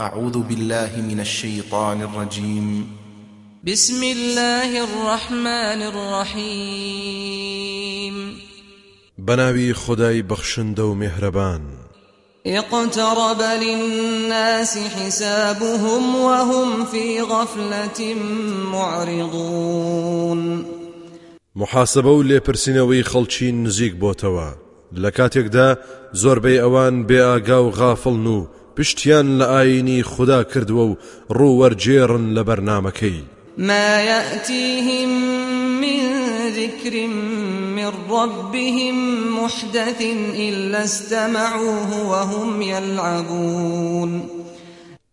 أعوذ بالله من الشيطان الرجيم. بسم الله الرحمن الرحيم. بناوي خداي بخشندو مهربان. اقترب للناس حسابهم وهم في غفلة معرضون. محاسبە و لێپرسینەوەی خەڵکی نزیک بۆتەوە. لە کاتێکدا زۆربەی ئەوان بێ ئاگا و غافڵن و پشتیان لە ئاینی خوددا کردووە و لە بەرنمەکەی. ما يأتيهم من ذكر من ربهم محدث إلا استمعوه وهم يلعبون.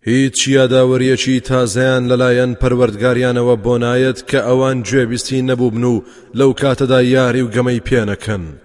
هیچ یاداوەریەکی تازەیان لەلایەن پەروەردگاریانەوە بۆ نایەت کە ئەوان گوێبیستی نەبووبن و لەو کاتەدا یاری و گەمەی پێنەکەن.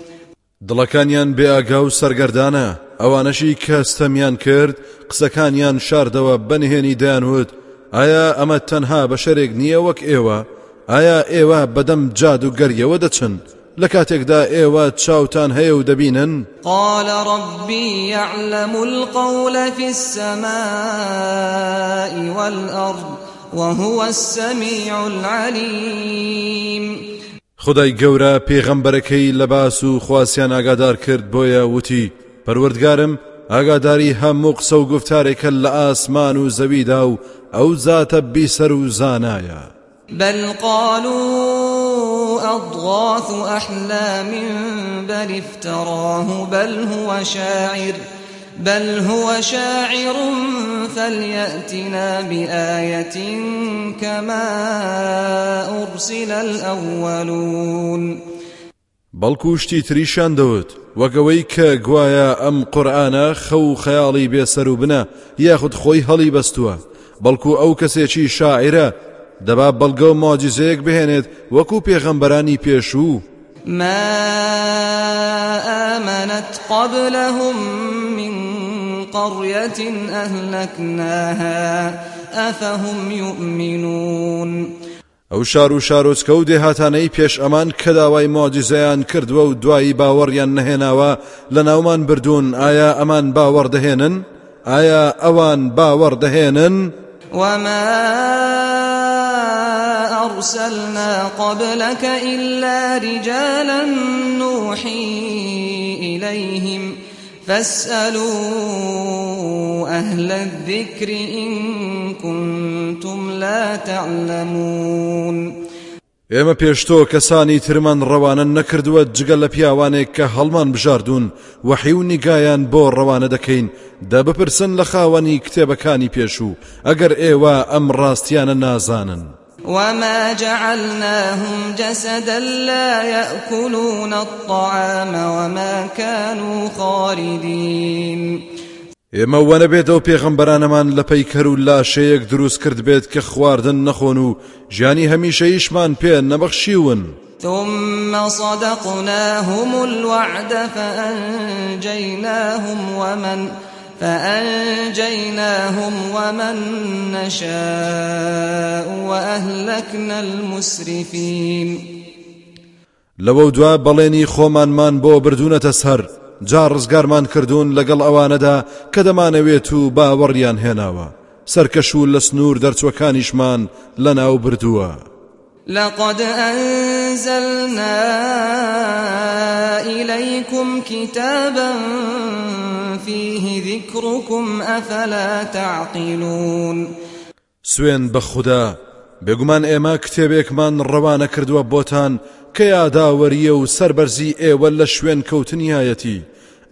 دڵەکانیان بێ ئاگا و سەرگەردانە. ئەوانەشی کەستەمیان کرد قسەکانیان شاردەوە بەنهێنی دایانوت ئایا ئەمە تەنها بە شەرێک نییە وەک ئێوە؟ ئایا ئێوە بەدەم جاد و گەریەوە دەچن؟ لە کاتێکدا ئێوە چاوتان هەیە و دەبینن؟ قال ربي يعلم القول في السماء والأرض وهو السميع العليم. خدای گەورە پێغەمبەرەکەی لە باس و خواسیان ئاگادار کرد بۆیە وتی پەروەردگارم ئاگاداری هەموو قسە و گفتارێکە لە ئاسمان و زەویدا و ئەو زاتە و زانایە. بل قالوا أضغاث أحلام بل افتراه بل هو شاعر. بل هو شاعر فليأتنا بآية كما أرسل الأولون بەڵکو شتی تریشان دەوت وەگەوەی کە گوایە ئەم قورآانە خەو خەیاڵی بێسەر و بنە یاخود خۆی هەڵی بەستووە. بەڵکو ئەو کەسێکی شاعرە دەبا بەڵگە و ماجزەیەک بهێنێت وەکو پێغەمبەرانی پێشوو. ما آمنت قبلهم من قرية أهلكناها أفهم يؤمنون ئەو شار و شارۆچکە و دێهاتانەی پێش ئەمان کە داوای مۆجززەیان کردووە و دوایی باوەڕیان نەهێناوە لە ناومان بردوون ئایا ئەمان باوەڕدەهێنن؟ ئایا ئەوان باوەڕدەهێنن؟ وما أرسلنا قبلك إلا رجالا نوحي إليهم فاسألوا أهل الذكر إن كنتم لا تعلمون ئێمە پێشتۆ کەسانی ترمان ڕەوانە نەکردووە جگەل لە پیاوانێک کە هەڵمان بژاردون وەحی و نیگایان بۆ ڕەوانە دەکەین دە بپرسن لە خاوەنی کتێبەکانی پێشوو ئەگەر ئێوە ئەم ڕاستیانە نازانن. وما جعلناهم جسدا لا يأكلون الطعام وما كانوا خالدين ئێمە وەنە بێتەوە پێغەمبەرانەمان لە پەیکەر و لاشەیەک دروست کرد بێت کە خواردن نەخۆن و ژیانی هەمیشەیشمان پێ نەبەخشیون ثم صدقناهم الوعد فأنجيناهم ومن فأنجيناهم ومن نشاء وأهلكنا المسرفين. لەوە دوا بەڵێنی خۆمانمان بۆ بردوونەتە سەر جا ڕزگارمان کردوون لەگەڵ ئەوانەدا کە دەمانەوێت و باوەڕیان هێناوە. سەرکەش و لە سنوور دەرچوەکانیشمان لە ناو بردووە. لقد أنزلنا إليكم كتابا فيه ذكركم أفلا تعقلون سوێن بە خوددا بێگومان ئێمە کتێبێکمان ڕەوانە کردووە بۆتان کە یاداوەریە و سربەرزی ئێوە لە شوێن کەوتنیایەتی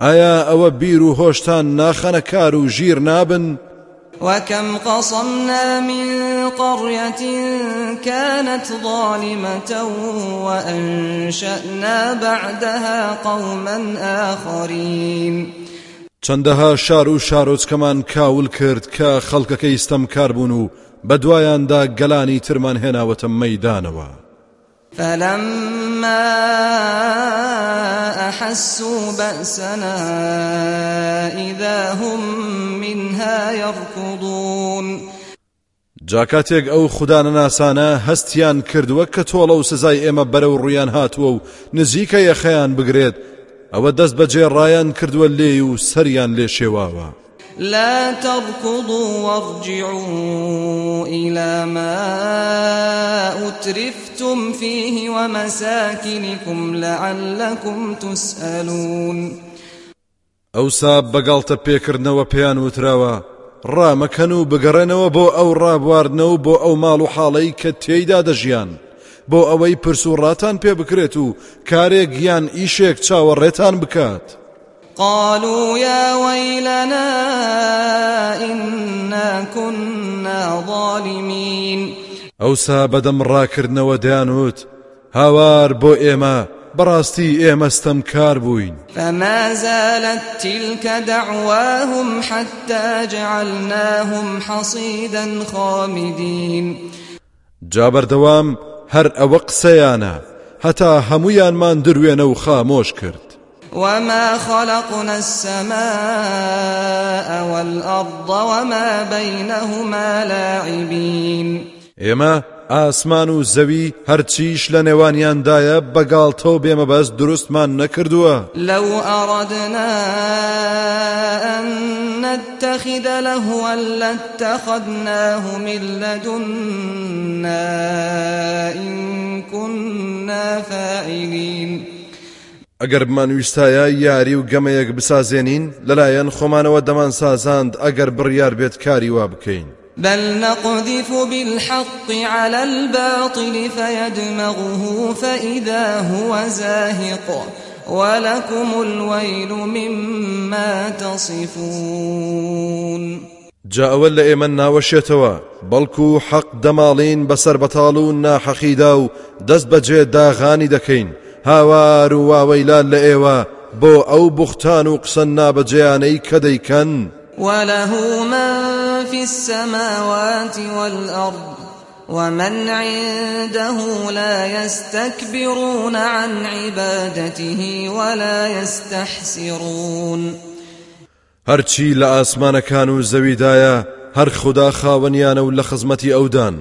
ئایا ئەوە بیر و هۆشتان ناخەنە کار و نابن؟ وكم قصمنا من قرية كانت ظالمة وأنشأنا بعدها قوما آخرين. چەندەها شار و شارۆچکەمان کاول کرد کە خەڵکەکەی ستەم کار بوون و بە دوایاندا گەلانی ترمان هێناوەتە مەدانەوە فلما أحسوا بأسنا إذا هم منها يركضون. جاکاتێک ئەو خوددانە ناسانە هەستیان کردووە کە تۆڵە و سزای ئێمە بەرەو ڕویان هاتووە و نزیکە یەخەیان بگرێت. ئەوە دەست بەجێ ڕایان و لا تركضوا وارجعوا إلى ما أترفتم فيه ومساكنكم لعلكم تسألون. ئەوسا بەگاڵتە پێکردنەوە پێیان وتراوە ڕامەکەن و بگەڕێنەوە بۆ ئەو ڕابواردنەوە بۆ ئەو ماڵ و حاڵەی کە تێیدا دەژیان. بۆ ئەوەی پرس و ڕاتان پێ بکرێت و کارێک یان ئیشێک چاوەڕێتان بکات. قالوا يا ويلنا إنا كنا ظالمين. ئەوسا بەدەم ڕاکردنەوە دەیانوت هاوار بۆ ئێمە بەڕاستی ئێمەستەم کار بووین فما زالت تلك دعواهم حتى جعلناهم حصيدا خامدين. جابەردەوام هەر ئەوە قسەیانە هەتا هەمویانمان دروێنە و خامۆش کرد. وما خلقنا السماء والأرض وما بينهما لاعبين ئێمە ئاسمان و زەوی هەرچیش لە نێوانیاندایە بەگاڵتەوە بێمەبەست دروستمان نەکردووە. لو أردنا أن نتخذ لهوا لاتخذناه من لدنا إن كنا فاعلين ئەگەر بمانویستایە یاری و گەمەیەک بسازێنین لەلایەن خۆمانەوە دەمان سازاند ئەگەر بڕیار بێت کاری وا بکەین. بل نقذف بالحق على الباطل فيدمغه فإذا هو زاهق ولكم الويل مما تصفون. جا ئەوە لە ئێمە ناوەشێتەوە بەڵکو و حەق دەماڵین بەسەر بەتاڵ و ناحەقیدا و دەست بەجێ داغانی دەکەین. هاوار و واوەیلان لە ئێوە بۆ ئەو بوختان و قسە نابەجێیانەی کە دەیکەن وله من في السماوات والأرض ومن عنده لا يستكبرون عن عبادته ولا يستحسرون. هەرچی لە ئاسمانەکان و زەویدایە هەر خوددا خاوەنیانە و لە خزمەتی ئەودان.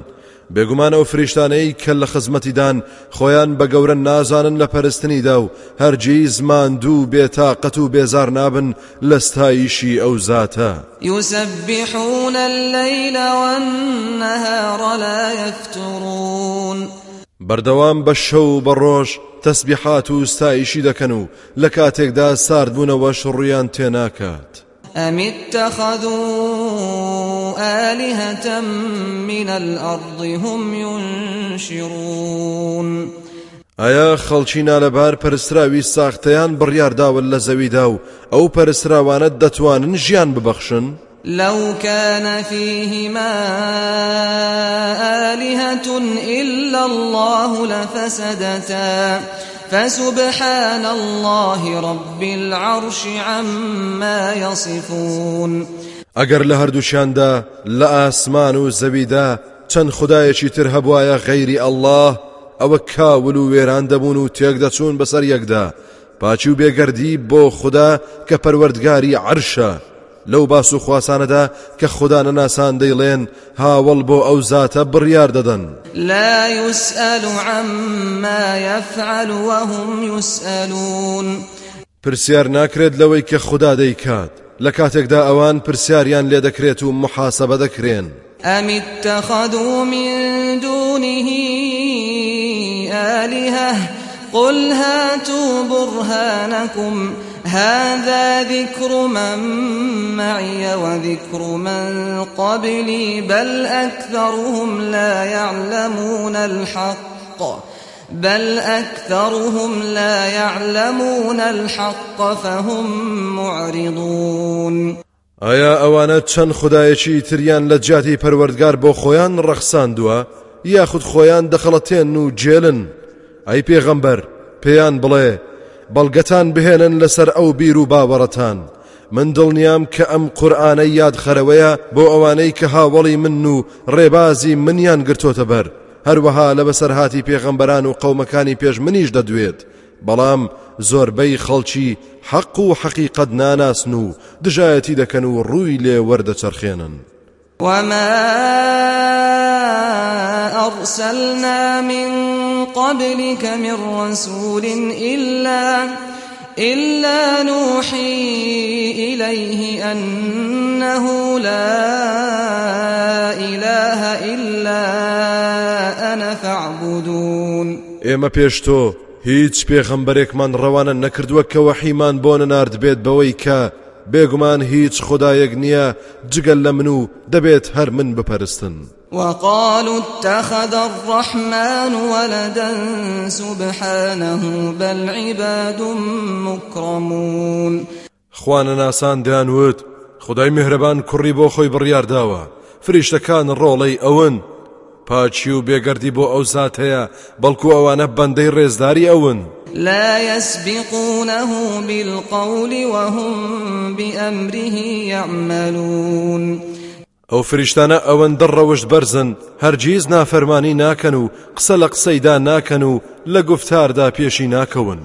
بێگومانەوە فریشتانەی کە لە خزمەتیدان خۆیان بە گەورە نازانن لە پەرستنیدا و هەرگیز ماندوو بێتاقەت و بێزار نابن لە ستایشی ئەو زاتە يسبحون الليل والنهار لا يفترون بەردەوام بە شەو بە ڕۆژ تەسبیحات و ستایشی دەکەن و لە کاتێکدا ساردبوونەوەش ڕویان تێناکات. أم اتخذوا آلهة من الأرض هم ينشرون ئایا خەڵچینا لەبار پەرستراوی ساختەیان بڕیارداون لە زەویدا و ئەو پەرستراوانە دەتوانن ژیان ببەخشن؟ لو كان فيهما آلهة إلا الله لفسدتا فسبحان الله رب العرش عما يصفون. ئەگەر لە هەردووشیاندا لە ئاسمان و زەویدا چەند خدایەکی تر هەبوایە غەیری ئەلله ئەوە کاول و وێران دەبوون و تێک دەچوون بەسەر یەکدا. پاچی و بێگەردی بۆ خوددا لەو باس و خواسانەدا کە خوددا نەناسان دەیڵێن هاوڵ بۆ ئەو زاتە بڕیار دەدەن لا يسأل عما يفعل وهم يسألون. پرسیار ناکرێت لەوەی کە خوددا دەیکات. لە کاتێکدا ئەوان پرسیاریان لێ دەکرێت و محاسبە دەکرێن. أم اتخذوا من دونه آلهة؟ قل هاتوا برهانكم. هذا ذكر من معي وذكر من قبلي بل أكثرهم لا يعلمون الحق. بل أكثرهم لا يعلمون الحق فهم معرضون. ئایا ئەوانە چەند خدایەکی تریان لە جیاتی پەروەردگار بۆ خۆیان ڕەخساندووە یاخود خۆیان دەخەڵەتێن و جێلن؟ ئەی پێغەمبەر پێیان بڵێ بەڵگەتان بهێنن لەسەر ئەو بیر و باوەڕەتان. من دڵنیام کە ئەم قورآانەی یاد خەرەوەیە بۆ ئەوانەی کە هاوڵی من و ڕێبازی منیان گرتۆتە بەر. هەروەها لە بەسەرهاتی پێغەمبەران و قەومەکانی پێش منیش دەدوێت. بەڵام زۆربەی خەڵکی حەق و حەقیقەت ناناسن و دژایەتی دەکەن و ڕووی لێ وەردەچەرخێنن. وما أرسلنا من قبلك من رسول إلا إلا نوحي إليه أنه لا إله إلا أنا فاعبدون. پێش تۆ هیچ پێخەمبەرێکمان ڕەوانە نەکردووە کە وەحیمان بۆ نەنارد بێت بەوەی کە بێگومان هیچ خدایەک نییە جگەل لە من و دەبێت هەر من بپەرستن. وقالوا اتخذ الرحمن ولدا سبحانه بل عباد مكرمون. خوانە ناسان دەیانوت خدای میهرەبان کوڕی بۆ خۆی بڕیارداوە فریشتەکان ڕۆڵەی ئەون پاچی و بێگەردی بۆ ئەو زات هەیە بەڵکو ئەوانە بەندەی ڕێزداری ئەون. لا يسبقونه بالقول وهم بأمره يعملون. ئەو فریشتانە ئەوەن دڕەوشت بەرزن هەرگیز نافەرمانی ناکەن و قسە لە قسەیدا ناکەن و لە گفتاردا پێشی ناکەون.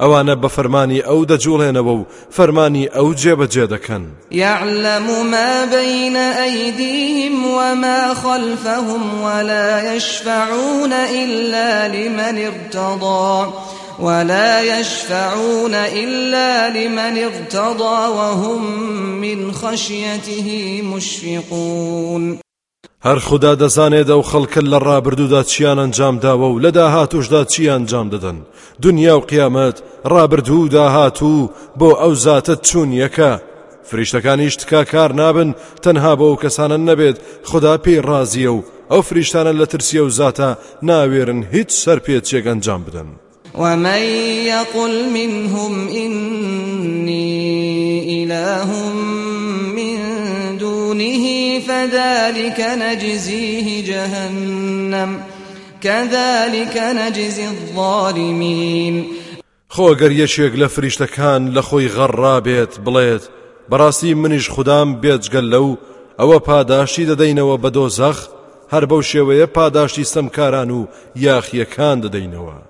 ئەوانە بە فەرمانی ئەو دەجوڵێنەوە و فەرمانی ئەو جێبەجێ دەکەن يعلم ما بين أيديهم وما خلفهم ولا يشفعون إلا لمن ارتضى ولا يشفعون إلا لمن ارتضى وهم من خشيته مشفقون. هەر خوددا دەزانێت ئەو خەڵکە لە ڕابردوودا چیان ئەنجام داوە و لە داهاتوشدا چی ئەنجام دەدەن. دنیا و قیامەت ڕابردوو داهاتوو بۆ ئەو زاتە چوون یەکە. فریشتەکانیش تکا کار نابن تەنها بۆ ئەو کەسانە نەبێت خدا پێی ڕازیە و ئەو فریشتانە لە ترسیە و زاتە ناوێرن هیچ سەرپێچێک ئەنجام بدەن. ومن يقل منهم إني إله من فذلك نجزيه جهنم. كذلك نجزي الظالمين. خۆ گەر یەکێک لە فریشتەکان لە خۆی غەڕا بێت بڵێت بەڕاستی منیش خوددام بێجگەل لەو ئەوە پاداشتی دەدەینەوە بە دۆزەخ هەر بەو شێوەیە پاداشتی سەمکاران و یاخیەکان دەدەینەوە.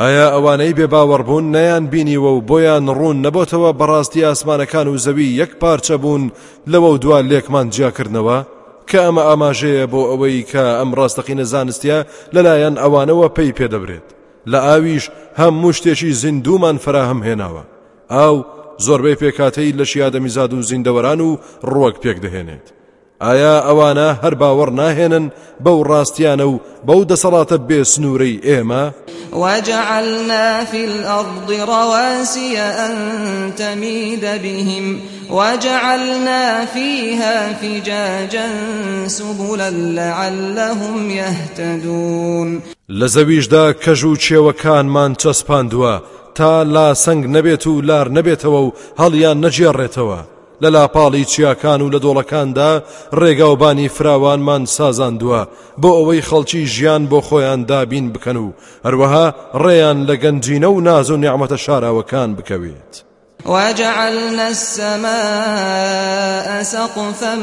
ئایا ئەوانەی بێ باوەڕبوون نەیان بینیوە و بۆیان ڕوون نەبۆتەوە بەڕاستی ئاسمانەکان و زەوی یەک پارچە بوون لەوە و دووار لێکمان جیاکردنەوە. کە ئەمە ئاماژەیە بۆ ئەوەی کە ئەم ڕاستەقینە زانستیە لەلایەن ئەوانەوە پێی پێدەبرێت. لە ئاویش هەموو شتێکی زیندومان فراهم هێناوە. ئاو زۆربەی پێکاتەی لە شیادەمیزاد و زیندەوەران و ڕوەک پێک دەهێنێت. ئایا ئەوانە هەر باوەڕ ناهێنن بەو ڕاستیانە و بەو دەسەڵاتە بێ سنوورەی ئێمە؟ وجعلنا في الأرض رواسي أن تميد بهم وجعلنا فيها فجاجا سبلا لعلهم يهتدون لە زەویشدا کێوەکانمان چەسپاندووە تا لا سنگ نەبێت و لار نەبێتەوە و هەڵیان نەجێڕێتەوە. لە لاپاڵی چیاکان و لە دۆڵەکاندا ڕێگاوبانی فراوانمان سازاندووە بۆ ئەوەی خەڵکی ژیان بۆ خۆیان دابین بکەن و هەروەها ڕێیان لە گەنجینە و ناز و نیعممەتە شاراوەکان بکەوێت. وجعلنا السماء سقفا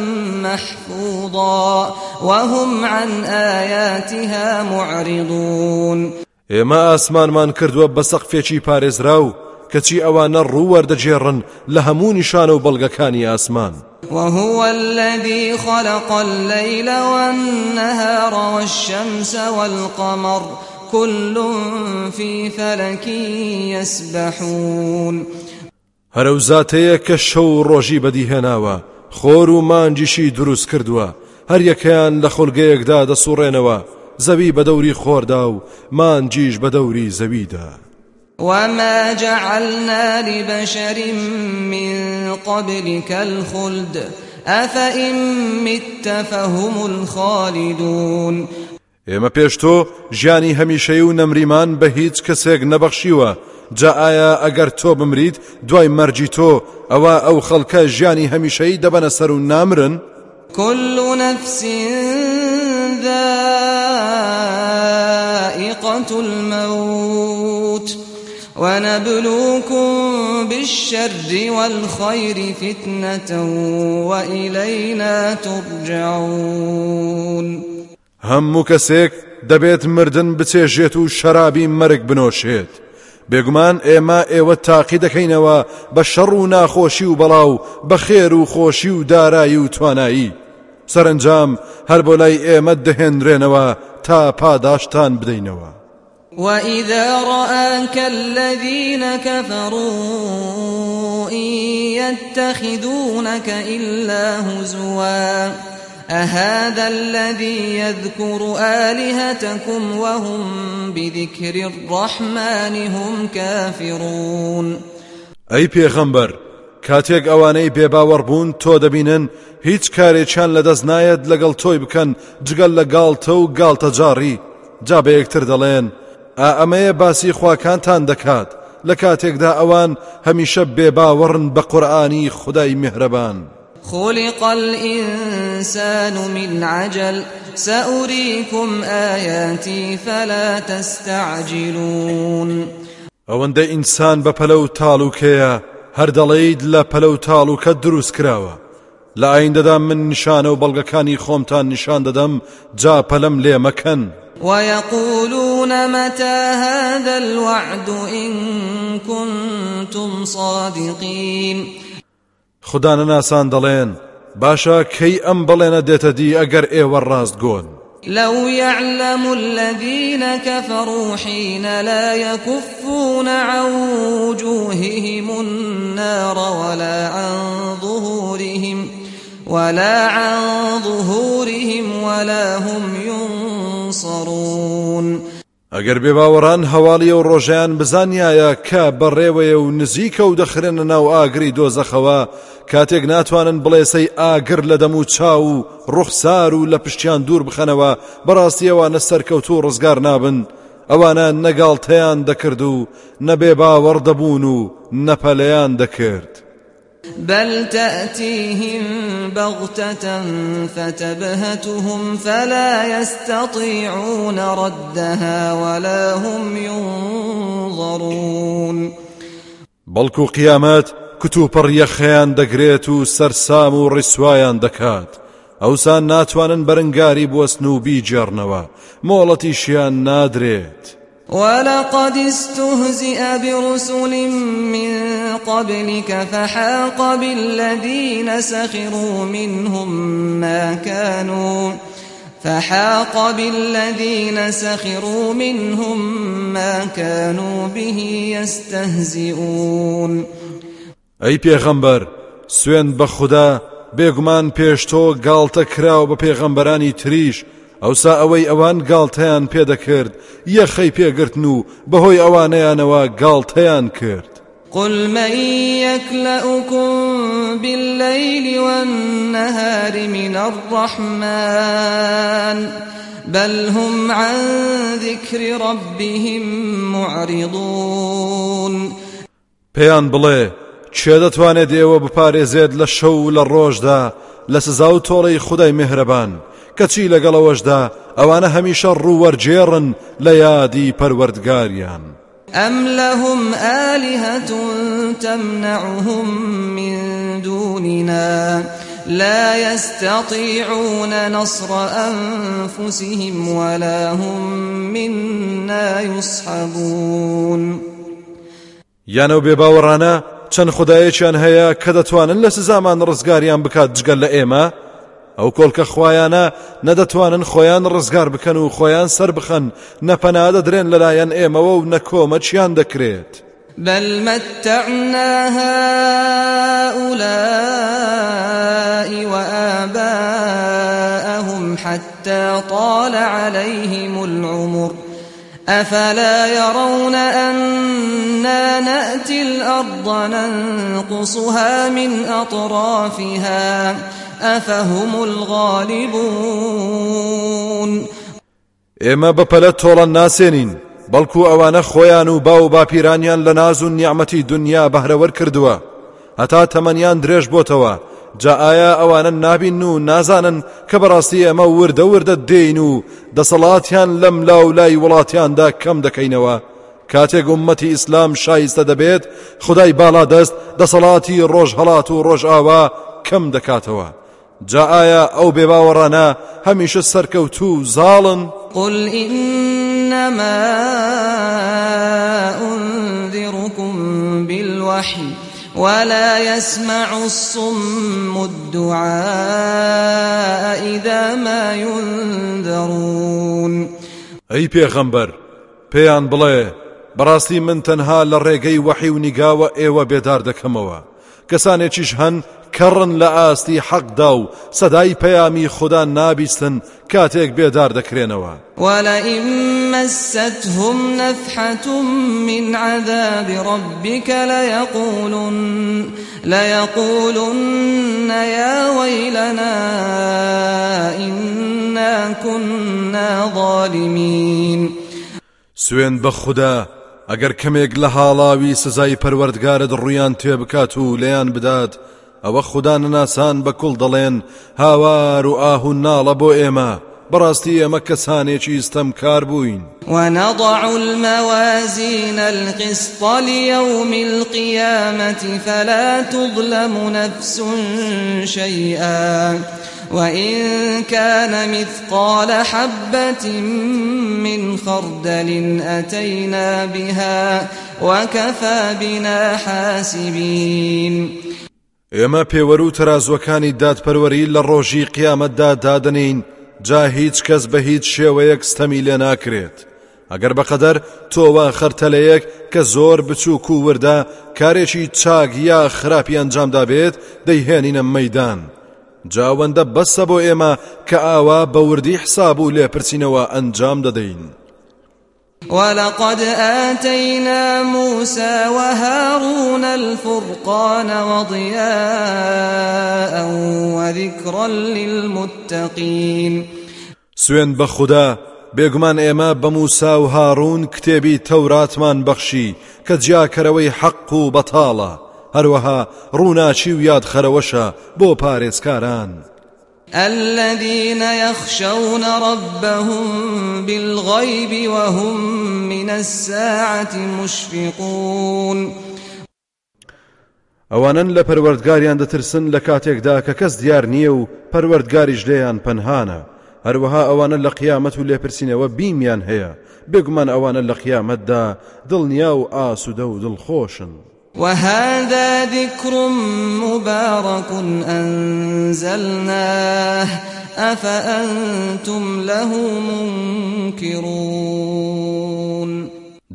محفوظا وهم عن آياتها معرضون ئێمە ئاسمانمان کردووە بە سەقفێکی پارێزرا و کەچی ئەوانە ڕوووەردەجێڕن لە هەموو نیشانە و بەڵگەکانی ئاسمان. وهو الذي خلق الليل والنهار والشمس والقمر كل في فلك يسبحون. هەر ئەو زاتەیە کە شەو ڕۆژی بەدیهێناوە خۆر و مانجیشی دروست کردووە. هەر یەکەیان لە خۆلگەیەکدا دەسوڕێنەوە زەوی بە دەوری خۆردا و مانجیش بە دەوری زەویدا. وما جعلنا لبشر من قبلك الخلد أفإن مت فهم الخالدون ئێمە پێش تۆ ژیانی هەمیشەی و نەمریمان بە هیچ کەسێک نەبەخشیوە. جا ئایا ئەگەر تۆ بمریت دوای مەرجی تۆ ئەوە ئەو خەڵکە ژیانی هەمیشەی دەبەنە سەر و نامرن؟ كل نفس ذائقة الموت. ونبلوكم بالشر والخير فتنة وإلينا ترجعون. هەموو کەسێک دەبێت مردن بچێژێت و شەرابی مەرگ بنۆشێت. بێگومان ئێمە ئێوە تاقی دەکەینەوە بە شەڕ و ناخۆشی و بەڵاو بە خێر و خۆشی و دارایی و توانایی. سەرنجام هەر بۆ لای ئێمە دەهێنرێنەوە تا پاداشتان بدەینەوە. وإذا رآك الذين كفروا إن يتخذونك إلا هزوا أهذا الذي يذكر آلهتكم وهم بذكر الرحمن هم كافرون ئەی پێغەمبەر کاتێک ئەوانەی بێباوەڕبوون تۆ دەبینن هیچ کارێکیان لەدەست نایەت لەگەڵ تۆی بکەن جگەل لە گاڵتە و گاڵتە جاڕی جا بە یەکتر دەڵێن. ئا ئەمەیە باسی خواکانتان دەکات. لە کاتێکدا ئەوان هەمیشە بێباوەڕن بە قورآانی خدای میهرەبان. خلق الإنسان من عجل. سأريكم آياتي فلا تستعجلون. ئەوەندە ئینسان بە پەلە و تاڵوکەیە هەر دەڵێید لە پەلە و تاڵوکە دروست کراوە. لە ئایندەدا من نیشانە و بەڵگەکانی خۆمتان نیشان دەدەم جا پەلەم لێ مەکەن. ويقولون متى هذا الوعد إن كنتم صادقين؟ خدا نەناسان دەڵێن باشە کەی ئەم بڵێنە دێتە دی ئەگەر ئێوە ڕاست گۆن. لو يعلم الذين كفروا حين لا يكفون عن وجوههم النار ولا عن ظهورهم ولا عن ظهورهم ولا هم ينصرون ئەگەر بێباوەڕان هەواڵی و ڕۆژیان بزانایە کە بەڕێوەیە و نزیکە و دەخرێنە ناو ئاگری دۆزەخەوە کاتێک ناتوانن بڵێسەی ئاگر لە دەم و چاو و ڕوخسار و لە پشتیان دوور بخەنەوە بەڕاستیەوەنە سەرکەوت و ڕزگار نابن ئەوانە نەگاڵتەیان دەکرد و نەبێ باوەڕ دەبوون و نەپەلەیان دەکرد. بل تأتيهم بغتة فتبهتهم فلا يستطيعون ردها ولا هم ينظرون. بەڵکو قیامەت کتوپڕ یەخەیان دەگرێت و سەرسام و ڕیسوایان دەکات. ناتوانن بەرنگاری بوەستن و بیجێڕنەوە. مۆڵەتیشیان نادرێت. ولقد استهزئ برسل من قبلك فحاق بالذين سخروا منهم ما كانوا فحاق بالذين سخروا منهم ما كانوا به يستهزئون. أي پیغمبر سوێن بە خوددا بێگومان پێش تۆ گاڵتە کراوە بە تریش ئەوسا ئەوەی ئەوان گاڵتەیان پێدەکرد یەخەی پێگرتن و بەهۆی ئەوانەیانەوە گاڵتەیان کرد قل من يكلأكم بالليل والنهار من الرحمن بل هم عن ذكر ربهم معرضون. پێیان بڵێ چێ دەتوانێت ئێوە بپارێزێت لە شەو لە ڕۆژدا لە سزا و خدای مهرەبان؟ کەچی لەگەڵەوەشدا ئەوانە هەمیشە ڕووەرجێڕن لە یادی پەروەردگاریان أم لهم آلهة تمنعهم من دوننا؟ لا يستطيعون نصر أنفسهم ولا هم منا يصحبون. یانە و بێباوەڕانە چەند خدایەکیان هەیە کە دەتوانن لە سزامان ڕزگاریان بکات جگەل لە ئێمە ئەو کۆلکە خۆیانە نەدەتوانن خۆیان ڕزگار بکەن و خۆیان سەر بخەن نەپەنادە درێن لەلایەن ئێمەوە و نەکۆمەچیان دەکرێت بل متعنا هؤلاء وآباءهم حتى طال عليهم العمر. أفلا يرون أنا نأتي الأرض ننقصها من أطرافها؟ أفهم الغالبون. ئێمە بەپەلە تۆڵە ناسێنین بەڵکو ئەوانە خۆیان و باو باپیرانیان لە ناز و نیعممەتی دنیا بەهرەوەر کردووە. هەتا تەمەنیان درێژ بۆتەوە. جا ئایا ئەوانە نابین و نازانن کە بەڕاستی ئەمە وردە وردە دێین و دەسەڵاتیان لەم لاو لای وڵاتیاندا کەم دەکەینەوە. کاتێک گومەتی ئیسلام شایستە دەبێت خدای بالا دەست دەسەڵاتی ڕۆژ هەڵات و ڕۆژ ئاوا کەم دەکاتەوە. جا ئایا ئەو بێباوەڕانە هەمیشە سەرکەوتو زاڵن قل إنما أنذركم بالوحي ولا يسمع الصم الدعاء إذا ما ينذرون. أي پێغەمبەر پێیان بڵێ بەڕاستی من تەنها لە ڕێگەی وەحی و نیگاوە ئێوە بێدار دەکەمەوە. کەسانێکیش هەن کەڕن لە ئاستی حەقدا و سەدای پەیامی خوددا نابیستن کاتێک بێدار دەکرێنەوە. وەلئیم مەستهم نەفحة من عذاب ربك ليقولن ليقولن يا ويلنا إنا كنا ظالمين. سوێن بە خوددا ئەگەر کەمێک لە حاڵاوی سزای پەروەردگارت ڕویان تێ بکات و لەیان بدات ئەوە خوددا نەناسان کوڵ دەڵێن هاوار و ئاه و ناڵە بۆ ئێمە بەڕاستی ئەمە کەسانێکی ئستەم کار ونضع الموازين القسط ليوم القيامة فلا تظلم نفس شيئا. وإن كان مثقال حبة من خردل أتينا بها وكفى بنا حاسبين. ئێمە پێوەرو و تەرازوەکانی دادپەروەری لە ڕۆژی قیامەتدا دادنین جا هیچ کەس بە هیچ شێوەیەک ستەمی لێ ناکرێت. ئەگەر بەقەدەر تۆوە خەرتەلەیەک کە زۆر بچووک و وردا کارێکی چاک یا خراپی ئەنجامدا بێت دەیهێنینە مەدان جاوەندە بەسە بۆ ئێمە کە ئاوا بە وردی حساب و لێپرسینەوە ئەنجام دەدەین. ولقد آتينا موسى وهارون الفرقان وضياء وذكرا للمتقين سوێن بە خوددا بێگومان ئێمە بە موسا و هاڕون کتێبی تەوراتمان بەخشی کە جیاکەرەوەی حەق و بەتاڵە هەروەها ڕووناچی و یادخەرەوەشە بۆ پارێزکاران. الذين يخشون ربهم بالغيب وهم من الساعة مشفقون. ئەوانن لە پەروەردگاریان دەترسن لە کاتێکدا کە کەس دیار نییە و پەروەردگاریش لێیان پەنهانە هەروەها ئەوانە لە قیامەت و لێپرسینەوە بیمیان هەیە. بێگومان ئەوانە لە قیامەتدا دڵنیا و ئاسوودە و دڵخۆشن. وهذا ذكر مبارك أنزلناه أفأنتم له منكرون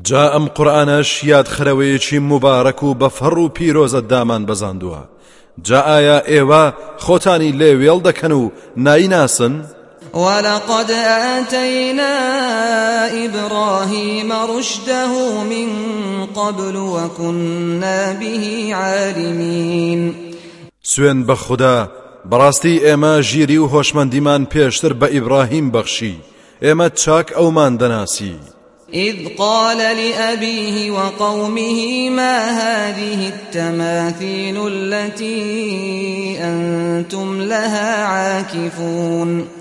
جا ئەم قورآانەش یاد خەرەوەیەکی مبارەک و فەڕ و پیرۆزە دامان بەزاندووە جا ئایا ئێوە خۆتانی نایناسن؟ ولقد آتينا إبراهيم رشده من قبل وكنا به عالمين. سوێن بە خوددا بەڕاستی ئێمە ژیری و هۆشمەندیمان پێشتر بە ئیبراهیم بەخشی. ئێمە چاک ئەومان دەناسی. إذ قال لأبيه وقومه ما هذه التماثيل التي أنتم لها عاكفون؟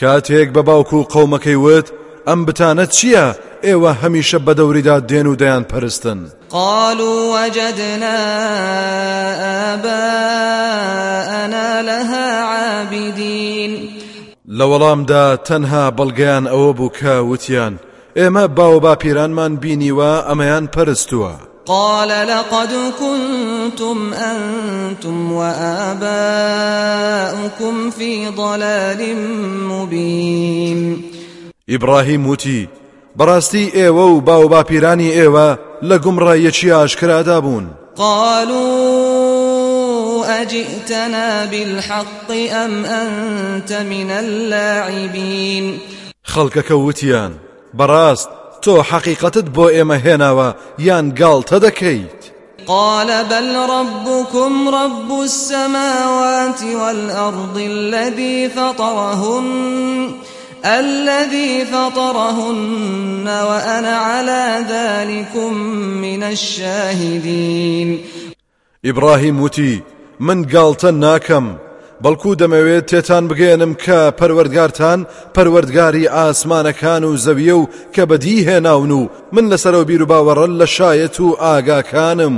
کاتێک بە باوکو و قەومەکەی وت ئەم بتانە چییە؟ ئێوە هەمیشە بە دەوریدا دێن و دەیان پەرستن. قالوا وجدنا آباءنا لها عابدين. لە وەڵامدا تەنها بەڵگەیان ئەوە بوو کە وتیان. ئێمە باو باپیرانمان بینیوە ئەمەیان پەرستووە. قال لقد كنتم أنتم وآباؤكم في ضلال مبين. إبراهيم وتي بەڕاستی ئێوە و باو باپیرانی ئێوە لە گومڕایەکی ئاشکرادا بوون قالوا أجئتنا بالحق أم أنت من اللاعبين. خەڵکەکە وتیان بەڕاست تۆ حەقیقەتت بۆ ئێمە هێناوە یان گاڵتە دەکەیت قال بل ربكم رب السماوات والأرض الذي فطرهن الذي فطرهن وأنا على ذلكم من الشاهدين. ئیبراهیم وتی من گاڵتە ناکەم بەڵکو دەمەوێت تێتان بگێنم کە پەروەردگارتان پەروەردگاری ئاسمانەکان و زەویە و کە بەدی هێناون و من لەسەرەوە بیر و باوەڕە لە شایەت و ئاگاکانم.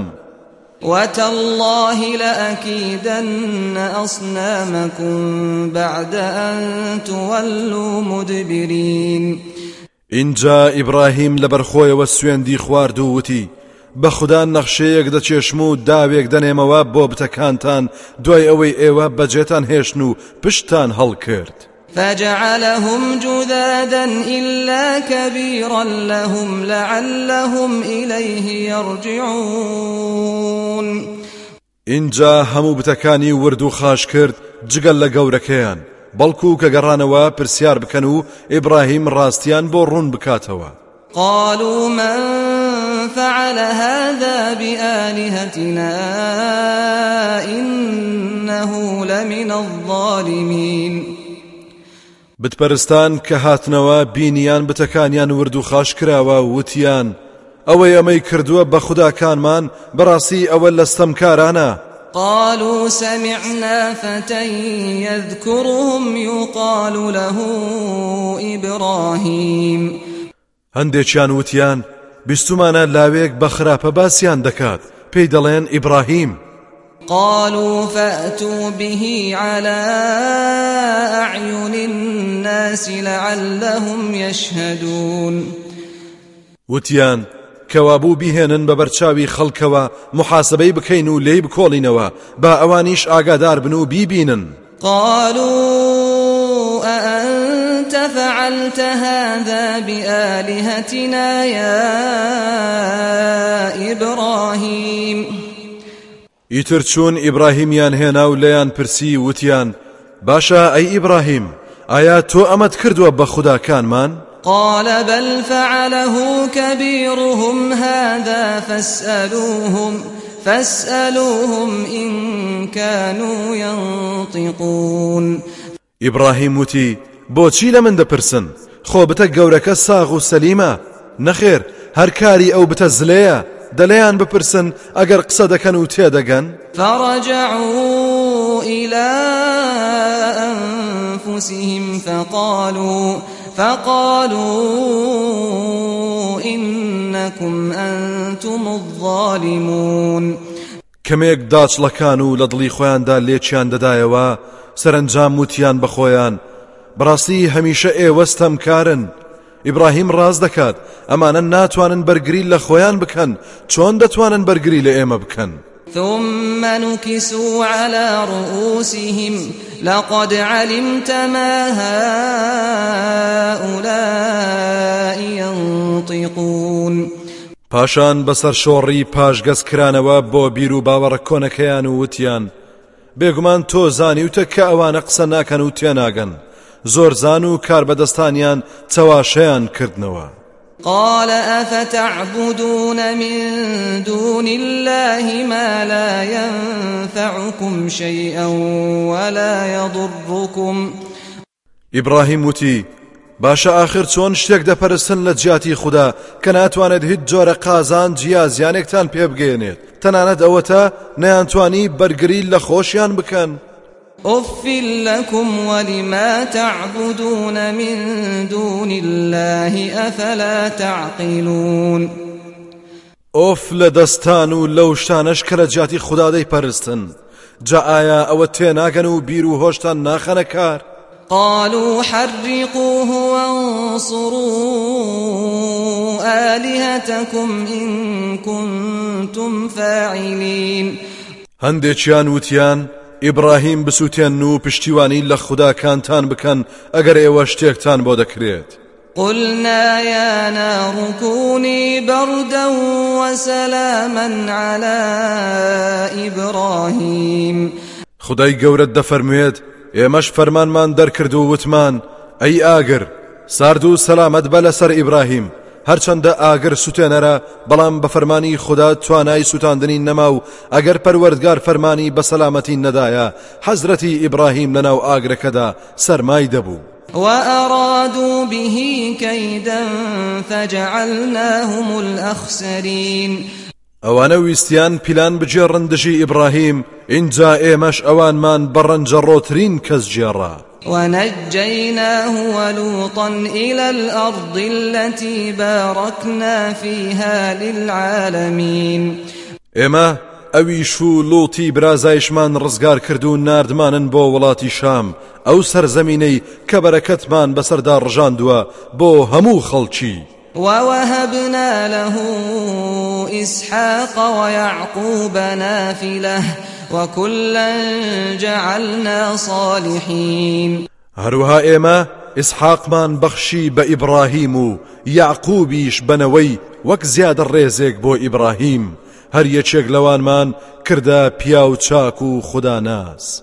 وتالله لأكيدن أصنامكم بعد أن تولوا مدبرين اینجا ئیبراهیم لە بەرخۆیەوە سوێندی خوارد و وتی بە خوددا نەخشەیەک دەچێشم و داوێک دەنێمەوە بۆ بتەکانتان. دوای ئەوەی ئێوە بەجێتان هێشن و پشتان هەڵکرد. فجعلهم جذادا إلا كبيرا لهم لعلهم إليه يرجعون. اینجا هەموو بتەکانی ورد و خاش کرد جگەل لە گەورەکەیان. بەڵکو کە گەڕانەوە پرسیار بکەن و ئیبراهیم ڕاستیان بۆ ڕوون بکاتەوە. قالوا من فعل هذا بآلهتنا إنه لمن الظالمين. بتپەرستان کە هاتنەوە بینیان بتەکانیان ورد و خاش کراوە وتیان. ئەوەی ئەمەی کردووە بە خوداکانمان بەڕاستی ئەوە لە ستەمکارانە. قالوا سمعنا فتى يذكرهم يقال له إبراهيم. هەندێکیان وتیان بیستمانە لاوێک بە خراپە باسییان دەکات. پێی دەڵێن ئیبراهیم. قالوا فأتوا به على أعين الناس لعلهم يشهدون. وتیان کەوابوو بیهێنن بە بەرچاوی خەڵکەوە محاسبەی بکەین و لێی بکۆڵینەوە با ئەوانیش ئاگادار بن و بیبینن. قالوا أأنت فعلت هذا بآلهتنا يا إبراهيم؟ ئیتر چوون ئیبراهیمیان هێنا و لەیان پرسی وتیان باشە ئەی ئیبراهیم ئایا تۆ ئەمەت کردووە بە خوداکانمان؟ قال بل فعله كبيرهم هذا فاسألوهم. فاسألوهم إن كانوا ينطقون. ئیبراهیم وتی بۆچی لە من دەپرسن؟ خۆ بتە گەورەکە ساغ و سەلیمە. نەخێر هەر کاری ئەو بتە زلەیە. دەلەیان بپرسن ئەگەر قسە دەکەن و تێدەگەن فرجعوا إلى أنفسهم فقالوا فقالوا إنكم أنتم الظالمون. کەمێک داچڵەکان و لە دڵی خۆیاندا لێکیان دەدایەوە سەرنجام وتیان بە خۆیان بڕاستی هەمیشە ئێوەستەم کارن. ئیبراهیم ڕاز دەکات ئەمانە ناتوانن بەرگری لە خۆیان بکەن چۆن دەتوانن بەرگری لە ئێمە بکەن؟ ثم نكسوا على رؤوسهم لقد علمت ما هؤلاء ينطقون. پاشان بەسەر شۆڕی پاشگەز کرانەوە بۆ بیر و باوەڕە کۆنەکەیان و وتیان. بێگومان تۆ زانی وتە کە ئەوانە قسە ناکەن و تێناگەن. زۆر زان و کار بەدەستانیان چەواشەیان کردنەوە. قال أفتعبدون من دون الله ما لا ينفعكم شيئا ولا يضركم ئیبراهیم وتی باشە آخر چۆن شتێک دەپەرستن لە جیاتی خوددا کە ناتوانێت هیچ جۆرە قازان جیا زیانێکتان پێ بگەێنێت تەنانەت ئەوەتە نەیانتوانی بەرگری لە خۆشیان بکەن. أف لكم ولما تعبدون من دون الله أفلا تعقلون ئۆف لە دەستان و لەو شتانەش کە لە جیاتی خوددادەی پەرستن جا ئایا ئەوە تێناگەن و بیر و هۆشتان ناخەنە کار. قالوا حرقوه وانصروا آلهتكم إن كنتم فاعلين. هەندێکیان وتیان ئیبراهیم بسووتێن و پشتیوانی لە خودداکانتان بکەن ئەگەر ئێوە شتێکتان بۆ دەکرێت. قلنا يا نار كوني بردا وسلاما على إبراهيم. خدای گەورەت دەفەرموێت ئێمەش فەرمانمان دەرکرد و وتمان ئەی ئاگر سارد و سەلامەت بە لەسەر ئیبراهیم. هەرچەندە ئاگر سوتێنەرە بەڵام بە فەرمانی خودا توانای سووتاندنی نەما و ئەگەر پەروەردگار فەرمانی بە سەلامەتی نەدایە. حەزرەتی ئیبراهیم لەناو ئاگرەکەدا سەرمای دەبوو. وأرادوا به كيدا فجعلناهم الأخسرين ئەوانە ویستیان پیلان بجێڕن دژی ئیبراهیم اینجا ئێمەش ئەوانمان بەڕەنجەڕۆترین کەس جێڕا. ونجيناه ولوطا إلى الأرض التي باركنا فيها للعالمين. ئێمە ئەویش و لوتی برازایشمان ڕزگار کرد و نردمانن بۆ وڵاتی شام ئەو سەرزەمینەی کە بەرەکەتمان بەسەردا ڕژاندووە بۆ هەموو خەڵکی ووهبنا له إسحاق ويعقوب نافلة وكلا جعلنا صالحين هەروها ئێمە ئسحاقمان بەخشی بە ئیبراهیم و یعقوبیش بنەوەی وەک زیادە ڕێزێک بۆ ئیبراهیم هەر یەکێک لەوانمان کردە پیا و چاک و خوددا ناس.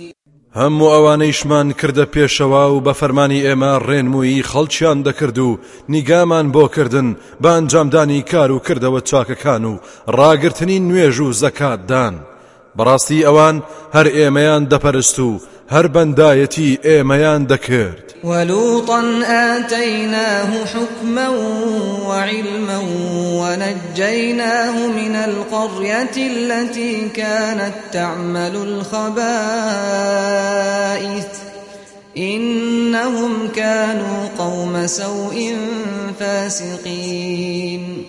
هەموو ئەوانەیشمان کردە پێشەوە و بە فەرمانی ئێمە ڕێنمویی خەڵکیان دەکرد و نیگامان بۆکردن بە ئەنجامدانی کار و کردەوە چاکەکان و ڕاگررتنی نوێژ و زەکاتدان. بەڕاستی ئەوان هەر ئێمەیان دەپەرست و هەر بەندایەتی ئێمەیان دەکرد. ولوطا آتيناه حكما وعلما ونجيناه من القرية التي كانت تعمل الخبائث. إنهم كانوا قوم سوء فاسقين.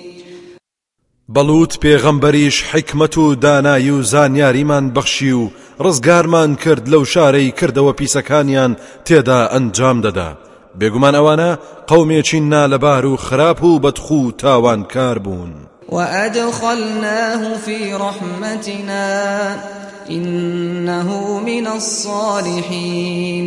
بەڵوت پێغەمبەریش حکمت و دانایی و زانیاریمان بەخشی و ڕزگارمان کرد لەو شارەی کردەوە پیسەکانیان تێدا ئەنجام دەدا. بێگومان ئەوانە قەومێکین نالەبار و خراپ و بەدخو تاوانکار بوون. وأدخلناه في رحمتنا إنه من الصالحين.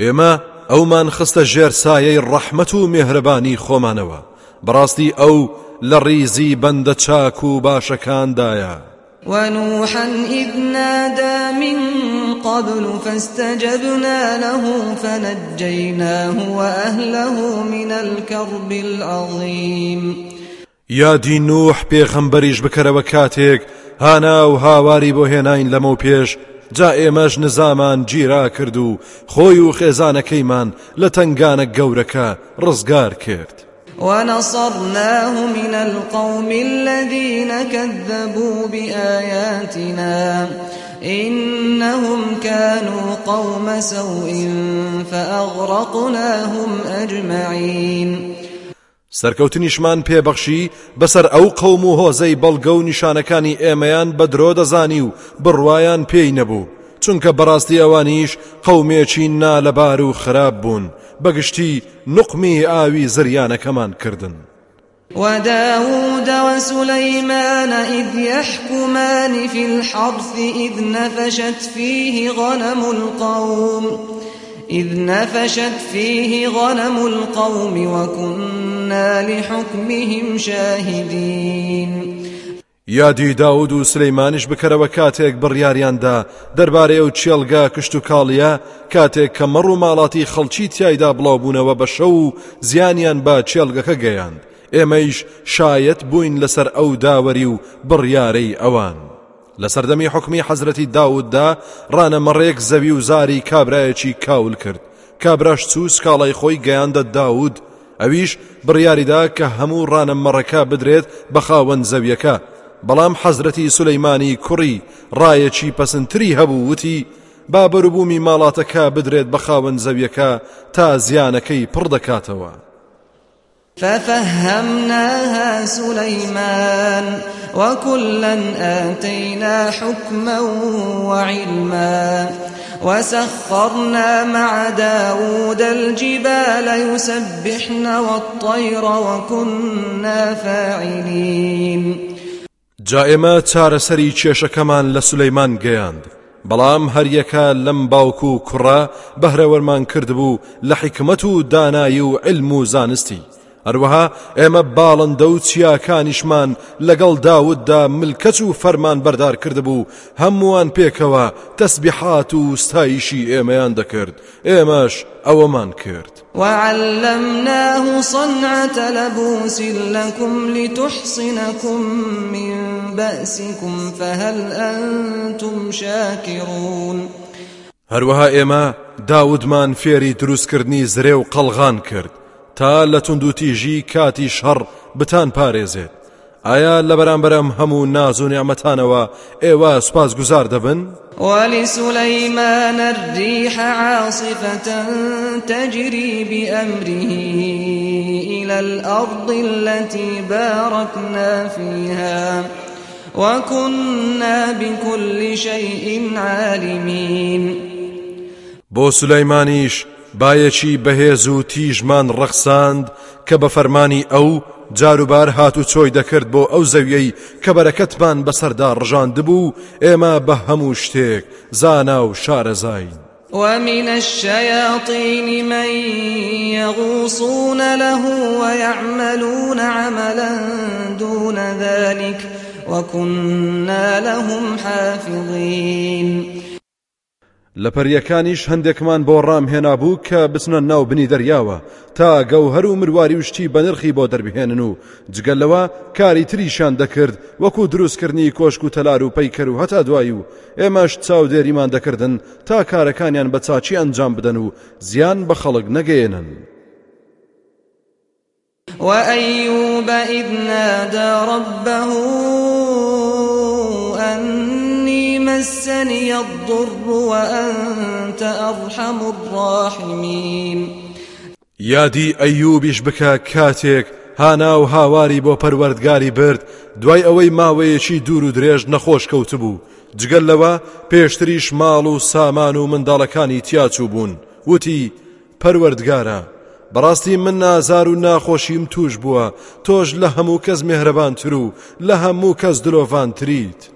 إما أو من خست جير سايي الرحمة مهرباني خومانوا براستي أو لريزي بند چاكو باشكان دايا ونوحا إذ نادى من قبل فاستجبنا له فنجيناه وأهله من الكرب العظيم یادی نوح پێخەمبەریش بکەرەوە کاتێک هانا و هاواری بۆ هێناین لەمە جا نزامان گیرا کرد و خۆی و خێزانەکەیمان لە تنگانە گەورەکە کرد. ونصرناه من القوم الذين كذبوا بآياتنا إنهم كانوا قوم سوء فأغرقناهم أجمعين. سەرکەوتنیشمان پێبەخشی بەسەر ئەو قەوم و هۆزەی بەڵگە و نیشانەکانی ئێمەیان بە درۆ دەزانی و بڕواان پێی نەبوو. چونکە بەڕاستی ئەوانیش قەومێکی نالەبار و خراپ بوون بەگشتی نقمی ئاوی زریانەکەمان کردن. وداود وسليمان إذ يحكمان في الحرث إذ نفشت فيه غنم القوم إذ نفشت فيه غنم القوم وكنا لحكمهم شاهدين. یادی داود و سلەیمانش بکەرەوە کاتێک بڕیاریاندا دەربارەیە و چێلگا کشت و کاڵیە کاتێک کە مەڕ و ماڵاتی خەڵکی تایدا بڵاوبوونەوە بە شەو و زیانیان بە چێلگەکە گەیاند. ئێمەیش شایەت بووین لەسەر ئەو داوەری و بڕیارەی ئەوان. لە سەردەمی حکمی حەزرەتی داوددا ڕانەمەڕێک زەوی و زاری کابرایەکی کاول کرد. کابراش چوو سکاڵای خۆی گەیاندە داود. ئەویش بڕیاریدا کە هەموو ڕانەمەڕەکە بدرێت بە خاوەن زەویەکە. بەڵام حەزرەتی سولەیمانی کوڕی ڕایەکی پەسنتری هەبوو وتی با بەروبوومی ماڵاتەکە بدرێت بە خاوەن تا زیانەکەی پڕ ففهمناها سليمان وكلا آتينا حكما وعلما وسخرنا مع داود الجبال يسبحن والطير وكنا فاعلين جا ئێمە چارەسەری کێشەکەمان لە سولەیمان گەیاند. بەڵام هەریەکە لەم باوکو و کوڕە بەهرەوەرمان کردبوو لە حکمت و دانایی و علم و زانستی. هەروەها ئێمە باڵندە و چیاکانیشمان لەگەڵ داوددا ملکەچ و فەرمان بەردار کردبوو. هەمووان پێکەوە تەسبیحات و ستایشی ئێمەیان دەکرد. ئێمەش ئەوەمان کرد. وعلمناه صنعة لبوس لكم لتحصنكم من بأسكم فهل أنتم شاكرون هەروەها ئێمە داودمان فێری دروستکردنی زرێ و قەلغان کرد. تا لە تونندوتیژی کاتی شەڕ بتان پارێزێت ئایا لە بەرامبەرم هەموو ناز و ئێوە سوپاس گوزار دەبن؟ ولسليمان الريح عاصفة تجري بأمره إلى الأرض التي باركنا فيها وكنا بكل شيء عالمين بۆ سولەیمانیش بایەکی بەهێز و تیژمان ڕەخساند کە بە فەرمانی ئەو جاروبار هات و چۆی دەکرد بۆ ئەو زەویەی کە بەرەکەتمان بەسەردا ڕژاندبوو ئێمە بە هەموو شتێک زانا و ومن الشياطين من يغوصون له ويعملون عملا دون ذلك وكنا لهم حافظين. لە پەریەکانیش هەندێکمان بۆ ڕام هێنابوو کە بچنە ناو بنی دەریاوە تا گەوهر و مرواری وشتی بە نرخی بۆ دەربهێنن و جگەلەوە کاری تریشان دەکرد وەکو دروستکردنی کۆشک و تەلار و پەیکەر و هەتا دوایی و ئێمەش چاو دێریمان دەکردن تا کارەکانیان بە چاچی ئەنجام بدەن و زیان بە خەڵک نەگەێنن. وأيوب إذ نادى ربه مسني الضر وأنت أرحم الراحمين. یادی ئەیوبیش بکە کاتێک هانا و هاواری بۆ پەروەردگاری برد دوای ئەوەی ماوەیەکی دوور و درێژ نەخۆش کەوتبوو. جگە لەوە پێشتریش ماڵ و سامان و منداڵەکانی تیاچوو بوون. وتی پەروەردگارە بەڕاستی من ئازار و ناخۆشیم توش بووە تۆش لە هەموو کەس مهرەبانتر و لە هەموو کەس دلۆڤان تریت.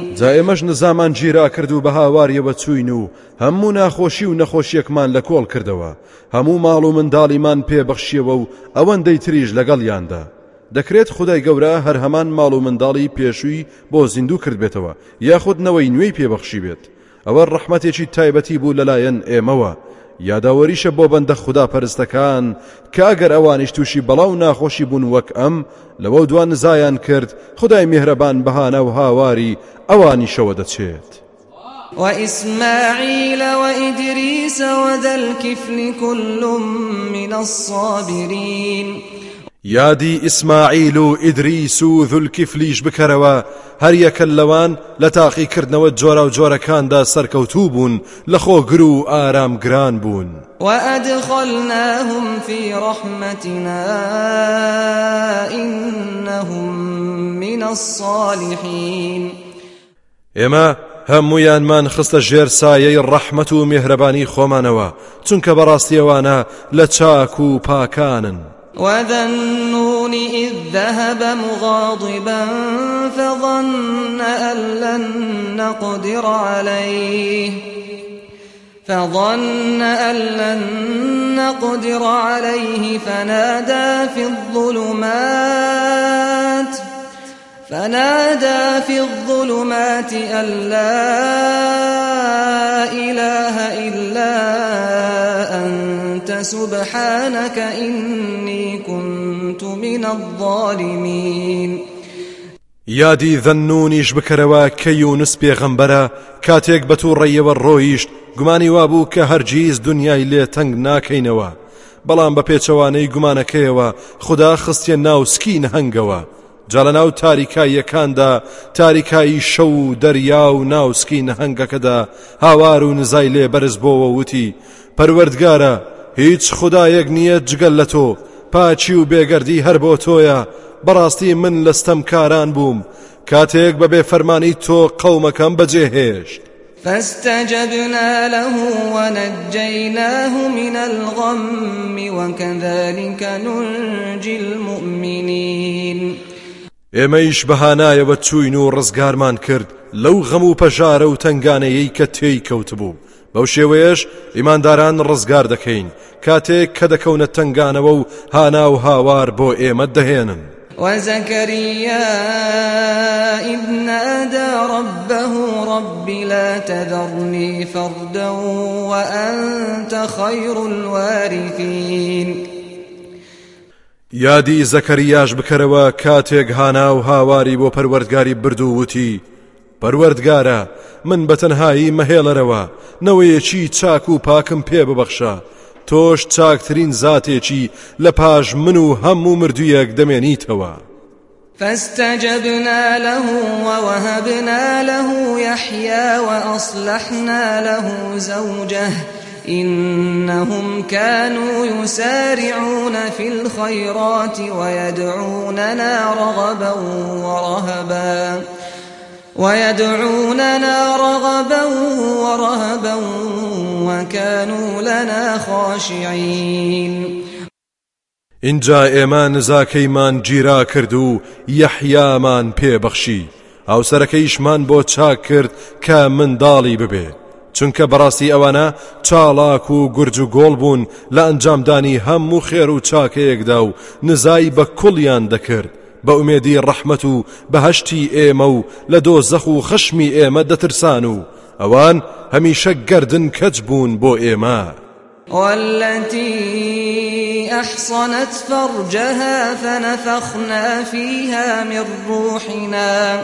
زائمەش نزامان گیرا کرد و بە هاواریەوە چوین و هەموو ناخۆشی و نەخۆشیەکمان لە کۆڵ کردەوە. هەموو ماڵ و منداڵیمان پێبەخشیەوە و ئەوەندەی تریژ لەگەڵیاندا دەکرێت خدای گەورە هەر هەمان ماڵ و منداڵی پێشووی بۆ زیندوو کرد بێتەوە یاخود نەوەی نوێی پێبەخشی بێت. ئەوە ڕەحمەتێکی تایبەتی بوو لەلایەن ئێمەوە. یاداوەریشە بۆ بەندە خوددا پەرستەکان کە ئەگەر ئەوانیش تووشی بەڵاو ناخۆشی بوون وەک ئەم لەوە دوان نزایان کرد خدای میهرەبان بەهانە و هاواری ئەوانی شەوە دەچێت. وإسماعيل وإدريس وذا الكفل كل من الصابرين یادی ئیسماعیل و ئیدریس و ذولکیفلیش بکەرەوە هەر یەکە لەوان لە تاقیکردنەوە جۆرە و جۆرەکاندا سەرکەوتوو بوون لە خۆگر و بوون وأدخلناهم في رحمتنا إنهم من الصالحين ئێمە هەمویانمان خستە ژێر سایەی ڕەحمەت و میهرەبانی خۆمانەوە چونکە بەڕاستیەوانە لە چاک و پاکانن. وذا النون إذ ذهب مغاضبا فظن أن لن نقدر عليه فظن أن لن نقدر عليه فنادى في الظلمات فنادى في الظلمات أن لا إله إلا أنت سبحانك إني كنت من الظالمين. یادی ذەنونیش بکەرەوە کە یونس پێغەمبەرە کاتێک بە تووڕێیەوە ڕۆیشت گومانی وابوو کە هەرگیز دنیای لێ تەنگ ناکەینەوە. بەڵام بە پێچەوانەی گومانەکەیەوە خدا خستیە ناوسکی نەهنگەوە جا لە ناو تاریکاییەکاندا تاریکایی شەو و دەریا و ناوسکی نەهنگەکەدا هاوار و نزای لێ بەرز بۆەوە وتی. پەروەردگارە هیچ خدایەک نییە جگەل لە تۆ. پاچی و بێگەردی هەر بۆ تۆیە. بەڕاستی من لەستەم کاران بووم. کاتێک بەبێ فەرمانی تۆ قەومەکەم بەجێهێشت. فاستجبنا له ونجيناه من الغم وكذلك ننجي المؤمنين. ئێمەیش بەهانایەوە چوین و ڕزگارمان کرد. لەو غەم و پەژارە و تنگانەیەی کە تێی کەوت بوو. بەو شێوەیەش ئیمانداران ڕزگار دەکەین. کاتێک کە دەکەونە تنگانەوە و هانا و هاوار بۆ ئێمە دەهێنن. وزكريا إذ نادى ربه رب لا تذرني فردا وأنت خير الوارثين یادی زەکەریاش بکەرەوە کاتێک هانا و هاواری بۆ پەروەردگاری بردو وتی پەروەردگارە من بەتەنهایی مەهێڵەرەوە. نەوەیەکی چاک و پاکم پێ ببەخشە؟ تۆش چاکترین زاتێکی لە پاش من و هەموو مردوویەک دەمێنیتەوە. فاستجبنا له ووهبنا له يحيى وأصلحنا له زوجه. إنهم كانوا يسارعون في الخيرات ويدعوننا رغبا ورهبا. ويدعوننا رغبا ورهبا وكانوا لنا خاشعين. اینجا ئێمە نزاکەیمان گیرا کرد و یەحیامان پێبەخشی. هاوسەرەکەیشمان بۆ چاک کرد کە منداڵی ببێ. چونکە بەڕاستی ئەوانە چاڵاک و گورج و گۆڵ بوون لە ئەنجامدانی هەموو خێر و چاکەیەکدا و نزای بە کوڵیان دەکرد. بە ئومێدی ڕەحمەت و بەهشتی ئێمە و لە دۆ زەخ و خشمی ئێمە دەترسان و ئەوان هەمیشە گردن کەچ بوون بۆ والتي أحصنت فرجها فنفخنا فيها من روحنا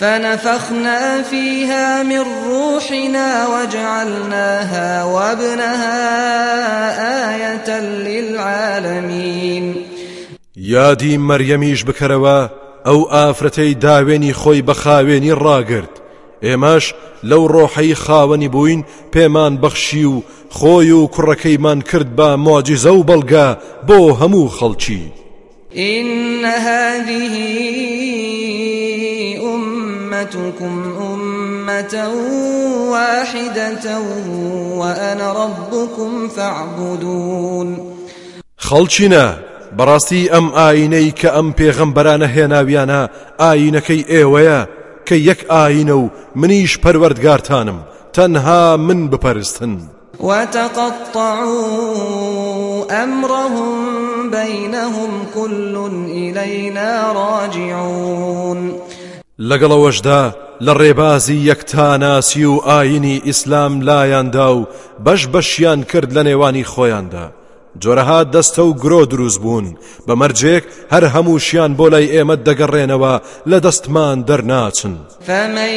فنفخنا فيها من روحنا وجعلناها وابنها آية للعالمين. یادی مەریەمیش بکەرەوە ئەو ئافرەتەی داوێنی خۆی بە خاوێنی ڕاگرت. ئێمەش لەو ڕۆحەی خاوەنی بووین پێمان بەخشی و خۆی و کوڕەکەیمان کرد بە مۆجیزە و بەڵگا بۆ هەموو خەڵکی. إن هذه أمتكم أمة واحدة وأنا ربكم فاعبدون. خەڵچینە بەڕاستی ئەم ئاینەی کە ئەم پێغەمبەرانە هێناویانە ئاینەکەی ئێوەیە کە یەک ئاینە و منیش پەروەردگارتانم تەنها من بپەرستن. وتقطعوا أمرهم بينهم كل إلينا راجعون. لەگەڵەوەشدا لە ڕێبازی یەکتاناسی و ئاینی ئیسلام لایاندا و بەش بەشیان کرد لە نێوانی خۆیاندا. جۆرەها دەستە و گرۆ دروست بوون. بە مەرجێک هەر هەمووشیان بۆ لای ئێمە دەگەڕێنەوە لە دەستمان دەرناچن. فمن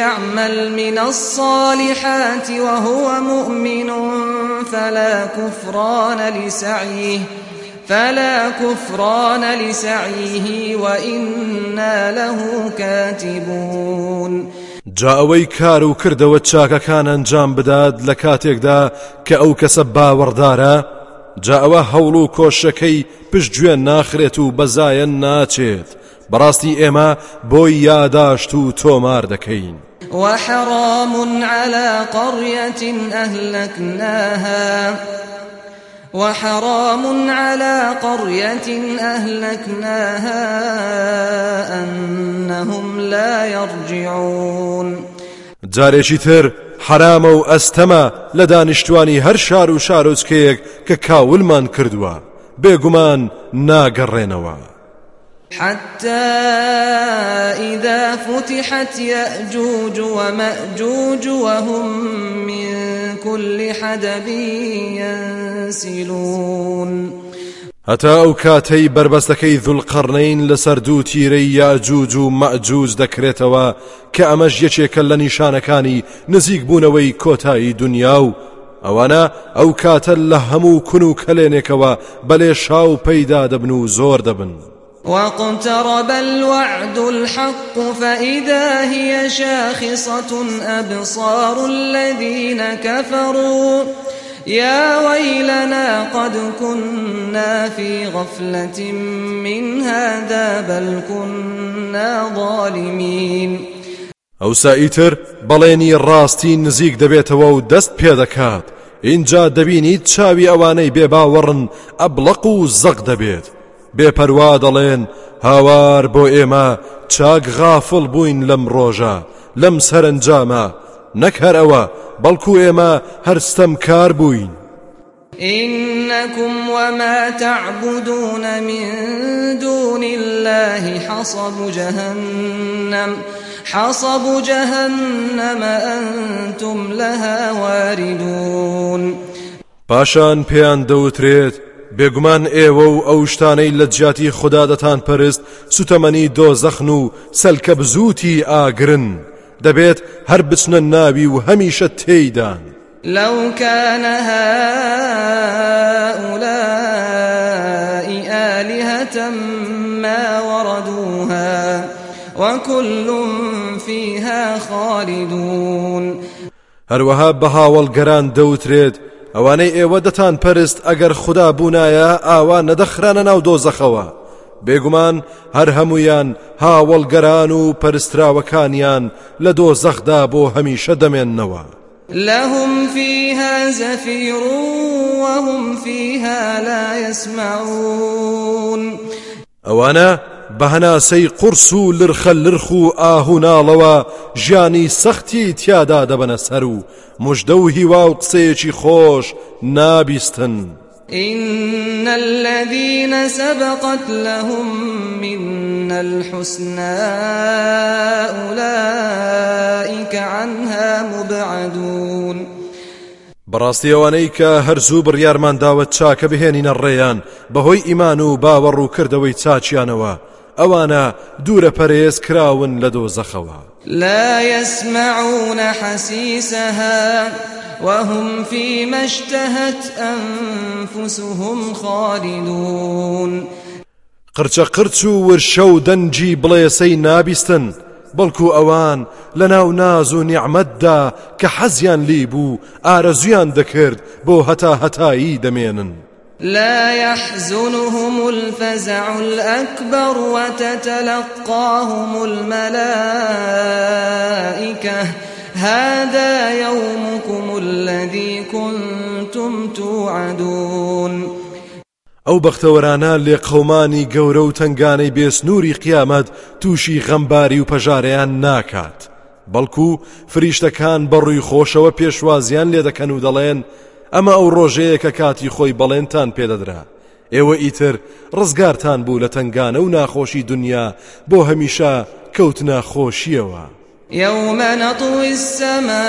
يعمل من الصالحات وهو مؤمن فلا كفران لسعيه فلا كفران لسعيه وإنا له كاتبون. جا ئەوەی کار و کردەوە چاکەکان ئەنجام بدات لە کاتێکدا کە ئەو کەسە باوەڕدارە جا ئەوە هەوڵ و کۆشەکەی پشتگوێن ناخرێت و بەزایەن ناچێت. بەڕاستی ئێمە بۆی یاداشت و تۆمار دەکەین. وحرام على قرية أهلكناها. وحرام على قرية أهلكناها أنهم لا يرجعون. جارێکی تر حرامە و ئەستەمە لە دانیشتوانی هەر شار و شارۆچکەیەک کە کاولمان کردووە. بێگومان ناگەڕێنەوە. حتى إذا فتحت يأجوج ومأجوج وهم من كل حدب ينسلون. هەتا ئەو کاتەی بربەستەکەی دڵقڕنین لەسەر دوو تیرەی یاجوج و مەجووز دەکرێتەوە کە ئەمەش یەکێکە لە نیشانەکانی نزیک بوونەوەی کۆتایی دنیا و ئەوانە ئەو کاتە لە هەموو کون و کەلێنێکەوە بەلێ شاو پەیدا دەبن و زۆر دەبن. واقترب الوعد الحق فإذا هي شاخصة أبصار الذين كفروا يا ويلنا قد كنا في غفلة من هذا بل كنا ظالمين. ئەوسا ئیتر بەڵێنی ڕاستی نزیک دەبێتەوە و دەست پێ دەکات اینجا دەبینیت چاوی ئەوانەی بێباوەڕن ئەبلق و زەق دەبێت بێپەروا دەڵێن هاوار بۆ ئێمە چاک غافڵ بووین لەم ڕۆژە لەم سەرنجامە نەک هەر ئەوە بەڵکو ئێمە هەرستەم کار بووین. إنكم وما تعبدون من دون الله حصب جهنم حصب جهنم أنتم لها واردون. پاشان پێیان دەوترێت بێگومان ئێوە و ئەو شتانەی لە جیاتی خوددا دەتان پەرست سوتەمەنی دۆزەخن و سەلکە بزوتی ئاگرن. دەبێت هەر بچنە ناوی و هەمیشە تێیدان. لو كان هؤلاء آلهة ما وردوها وكل فيها خالدون. هەروەها بە هاوڵگەران دەوترێت ئەوانەی ئێوە دەتان پەرست ئەگەر خوددا بوونایە ئاوا نەدەخرانە ناو دۆزەخەوە. بێگومان هەر هەمویان هاوڵگەران و پەرستراوەکانیان لە دۆزەخدا بۆ هەمیشە دەمێننەوە لهم فيها زفير وهم فيها لا يسمعون ئەوانە بەهەناسەی قورس و لرخە لرخ و ئاهوناڵەوە ژیانی سەختی تیادا دەبەنە سەر و مژدە و هیوا و قسەیەکی خۆش نابیستن. إن الذين سبقت لهم منا الحسنى أولئك عنها مبعدون. بەڕاستیەوانەی کە هەرزوو بڕیارمان داوت چاکە بهێنینە ڕێیان بەهۆی ئیمان و باوەڕ و کردەوەی چاچیانەوە ئەوانە دوورە پەرێز کراون لە دۆزەخەوە لا يسمعون حسيسها. وهم فيما اشتهت أنفسهم خالدون. قرچە قرچ و ورشە و دەنجی بڵێسەی نابیستن بەڵکو ئەوان لە ناو ناز و نیعممەتدا کە حەزیان لی بوو ئارەزویان دەکرد بۆ هەتا هەتایی دەمێنن. لا يحزنهم الفزع الأكبر وتتلقاهم الملائكة. هذا كنتم توعدون. ئەو بەختەوەرانە لێ قەمانی گەورە و تنگانەی بێسنووری قیامەت تووشی غەمباری و پەژارەیان ناکات. بەڵکو فریشتەکان بەڕووی خۆشەوە پێشوازیان لێ دەکەن و دەڵێن ئەمە ئەو ڕۆژەیە کە کاتی خۆی بەڵێنتان پێدەدرا. ئێوە ئیتر ڕزگارتان بوو لە تنگانە و ناخۆشی دنیا بۆ هەمیشە کەوت ناخۆشیەوە يوم نطوي السماء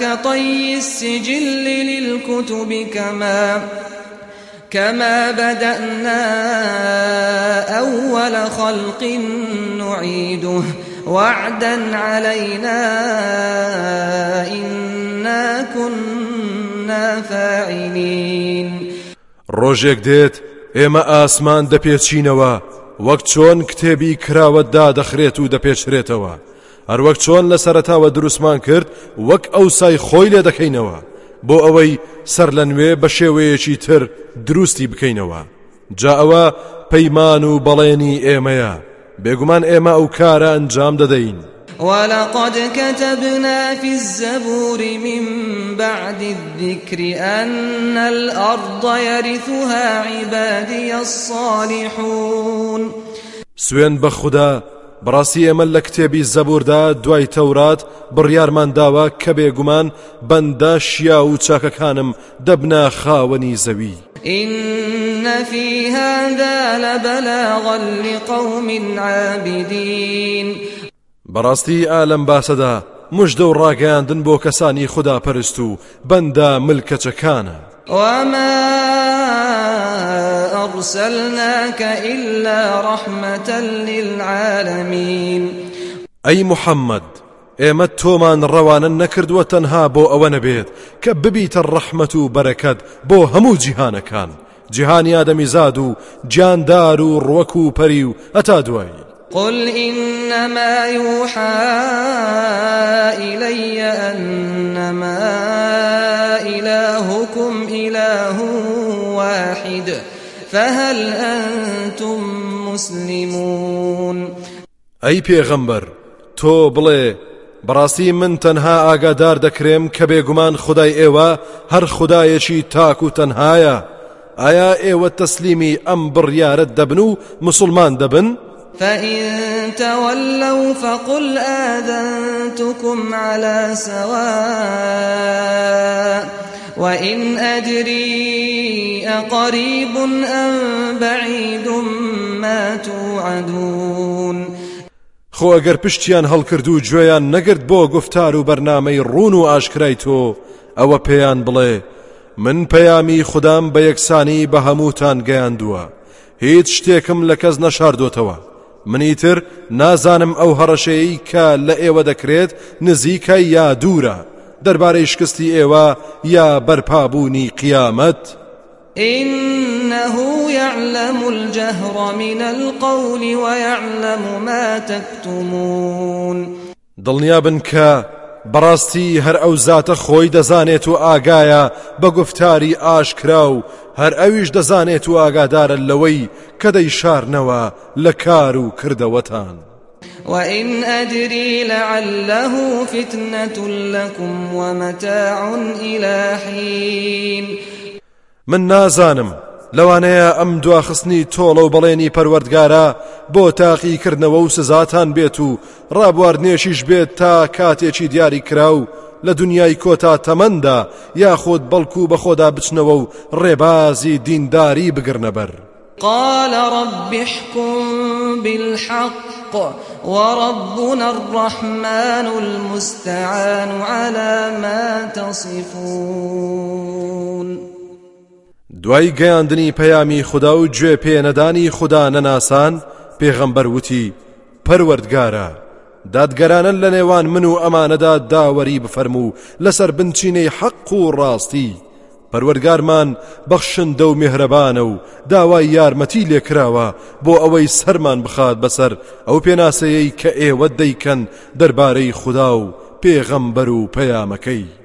كطي السجل للكتب كما كما بدأنا أول خلق نعيده وعدا علينا إنا كنا فاعلين. ڕۆژێک دێت ئێمە ئاسمان دەپێچینەوە. وەک چۆن کتێبی کراوەتدا دەخرێت و دەپێچرێتەوە. هەروەک چۆن لە سەرتاوە دروستمان کرد وەک ئەو سای خۆی لێ دەکەینەوە. بۆ ئەوەی سەر لە نوێ بە شێوەیەکی تر دروستی بکەینەوە. جا ئەوە پەیمان و بەڵێنی ئێمەیە. بێگومان ئێمە ئەو کارە ئەنجام دەدەین. ولقد كتبنا في الزبور من بعد الذكر أن الأرض يرثها عبادي الصالحون. سوێن بە خوددا بڕاستی ئێمە لە کتێبی زەبوردا دوای تەورات بڕیارمان داوە کە بێگومان بەندە شیا و چاکەکانم دەبنا خاوەنی زەوی. إن في هذا لبلاغا لقوم عابدين. بەڕاستی ئالم باسەدا مژدە و ڕاگەاندن بۆ کەسانی خوددا پەرست و بەندە ملکەچەکانە. وما أرسلناك إلا رحمة للعالمين. ئەی محەممەد ئێمە تۆمان ڕەوانە نەکردووە تەنها بۆ ئەوە نەبێت کە ببیتە ڕەحمەت و بەرەکەت بۆ هەموو جیهانەکان. جیهانی ئادەمیزاد و گیاندار و ڕوەک و پەری و هەتا دوایی. قل إنما يوحى إلي أنما إلهكم إله واحد فهل أنتم مسلمون ئەی پێغەمبەر تۆ بڵێ بەڕاستی من تەنها ئاگادار دەکرێم کە بێگومان خدای ئێوە هەر خدایەکی تاک و تەنهایە ئایا ئێوە تەسلیمی ئەم بڕیارەت دەبن و مسلمان دەبن؟ فإن تولوا فقل آذنتكم على سواء وإن أدري أقريب أم بعيد ما توعدون خۆ ئەگەر پشتیان هەڵکرد و گوێیان نەگرت بۆ گفتار و بەرنمەی ڕون و ئەوە پێیان بڵێ من پەیامی خوددام بە یەکسانی بە هەمووتان گەیاندووە. هیچ شتێکم لە کەس نەشاردۆتەوە منیتر نازانم ئەو هەڕەشەیە کە لە ئێوە دەکرێت نزیکە یا دوورە. دەربارەی شکستی ئێوە یا بەرپابوونی قیامەت؟ إنه يعلم الجهر من القول ويعلم ما تكتمون. دڵنیابن کە بەڕاستی هەر ئەو زاتە خۆی دەزانێت و ئاگایە بە گفتاری ئاشکرا و هەر ئەویش دەزانێت و ئاگادارە لەوەی کە دەی شارنەوە لە کار و کردەوەتان. وإن أدري لعله فتنة لكم ومتاع إلى حين من نازانم لەوانەیە ئەم دواخستنی تۆڵە و بەڵێنی پەروەردگارە بۆ تاقیکردنەوە و سزاتان بێت و ڕابواردنێشیش بێت تا کاتێکی دیاری کرا و لە دنیای کۆتا تەمەندا یاخۆت بەڵکو بە خۆدا بچنەوە و ڕێبازی دینداری بگرنەبەر قال رب احكم بالحق وربنا الرحمن المستعان على ما تصفون. دوای گەیاندنی پەیامی خوددا و گوێ پێنەدانی خوددا نەناسان پێغەمبەر وتی پەروەردگارە. دادگەرانە لە نێوان من و ئەمانەدا داوەری بفەرموو لەسەر بنچینەی حەق و ڕاستی. پەروەرگارمان بەخشندە و میهرەبانە و داوای یارمەتی لێکراوە بۆ ئەوەی سەرمان بخات بەسەر. ئەو پێناسەیەی کە ئێوە دەیکەن دەربارەی خوددا و پێغەمبەر و پەیامەکەی.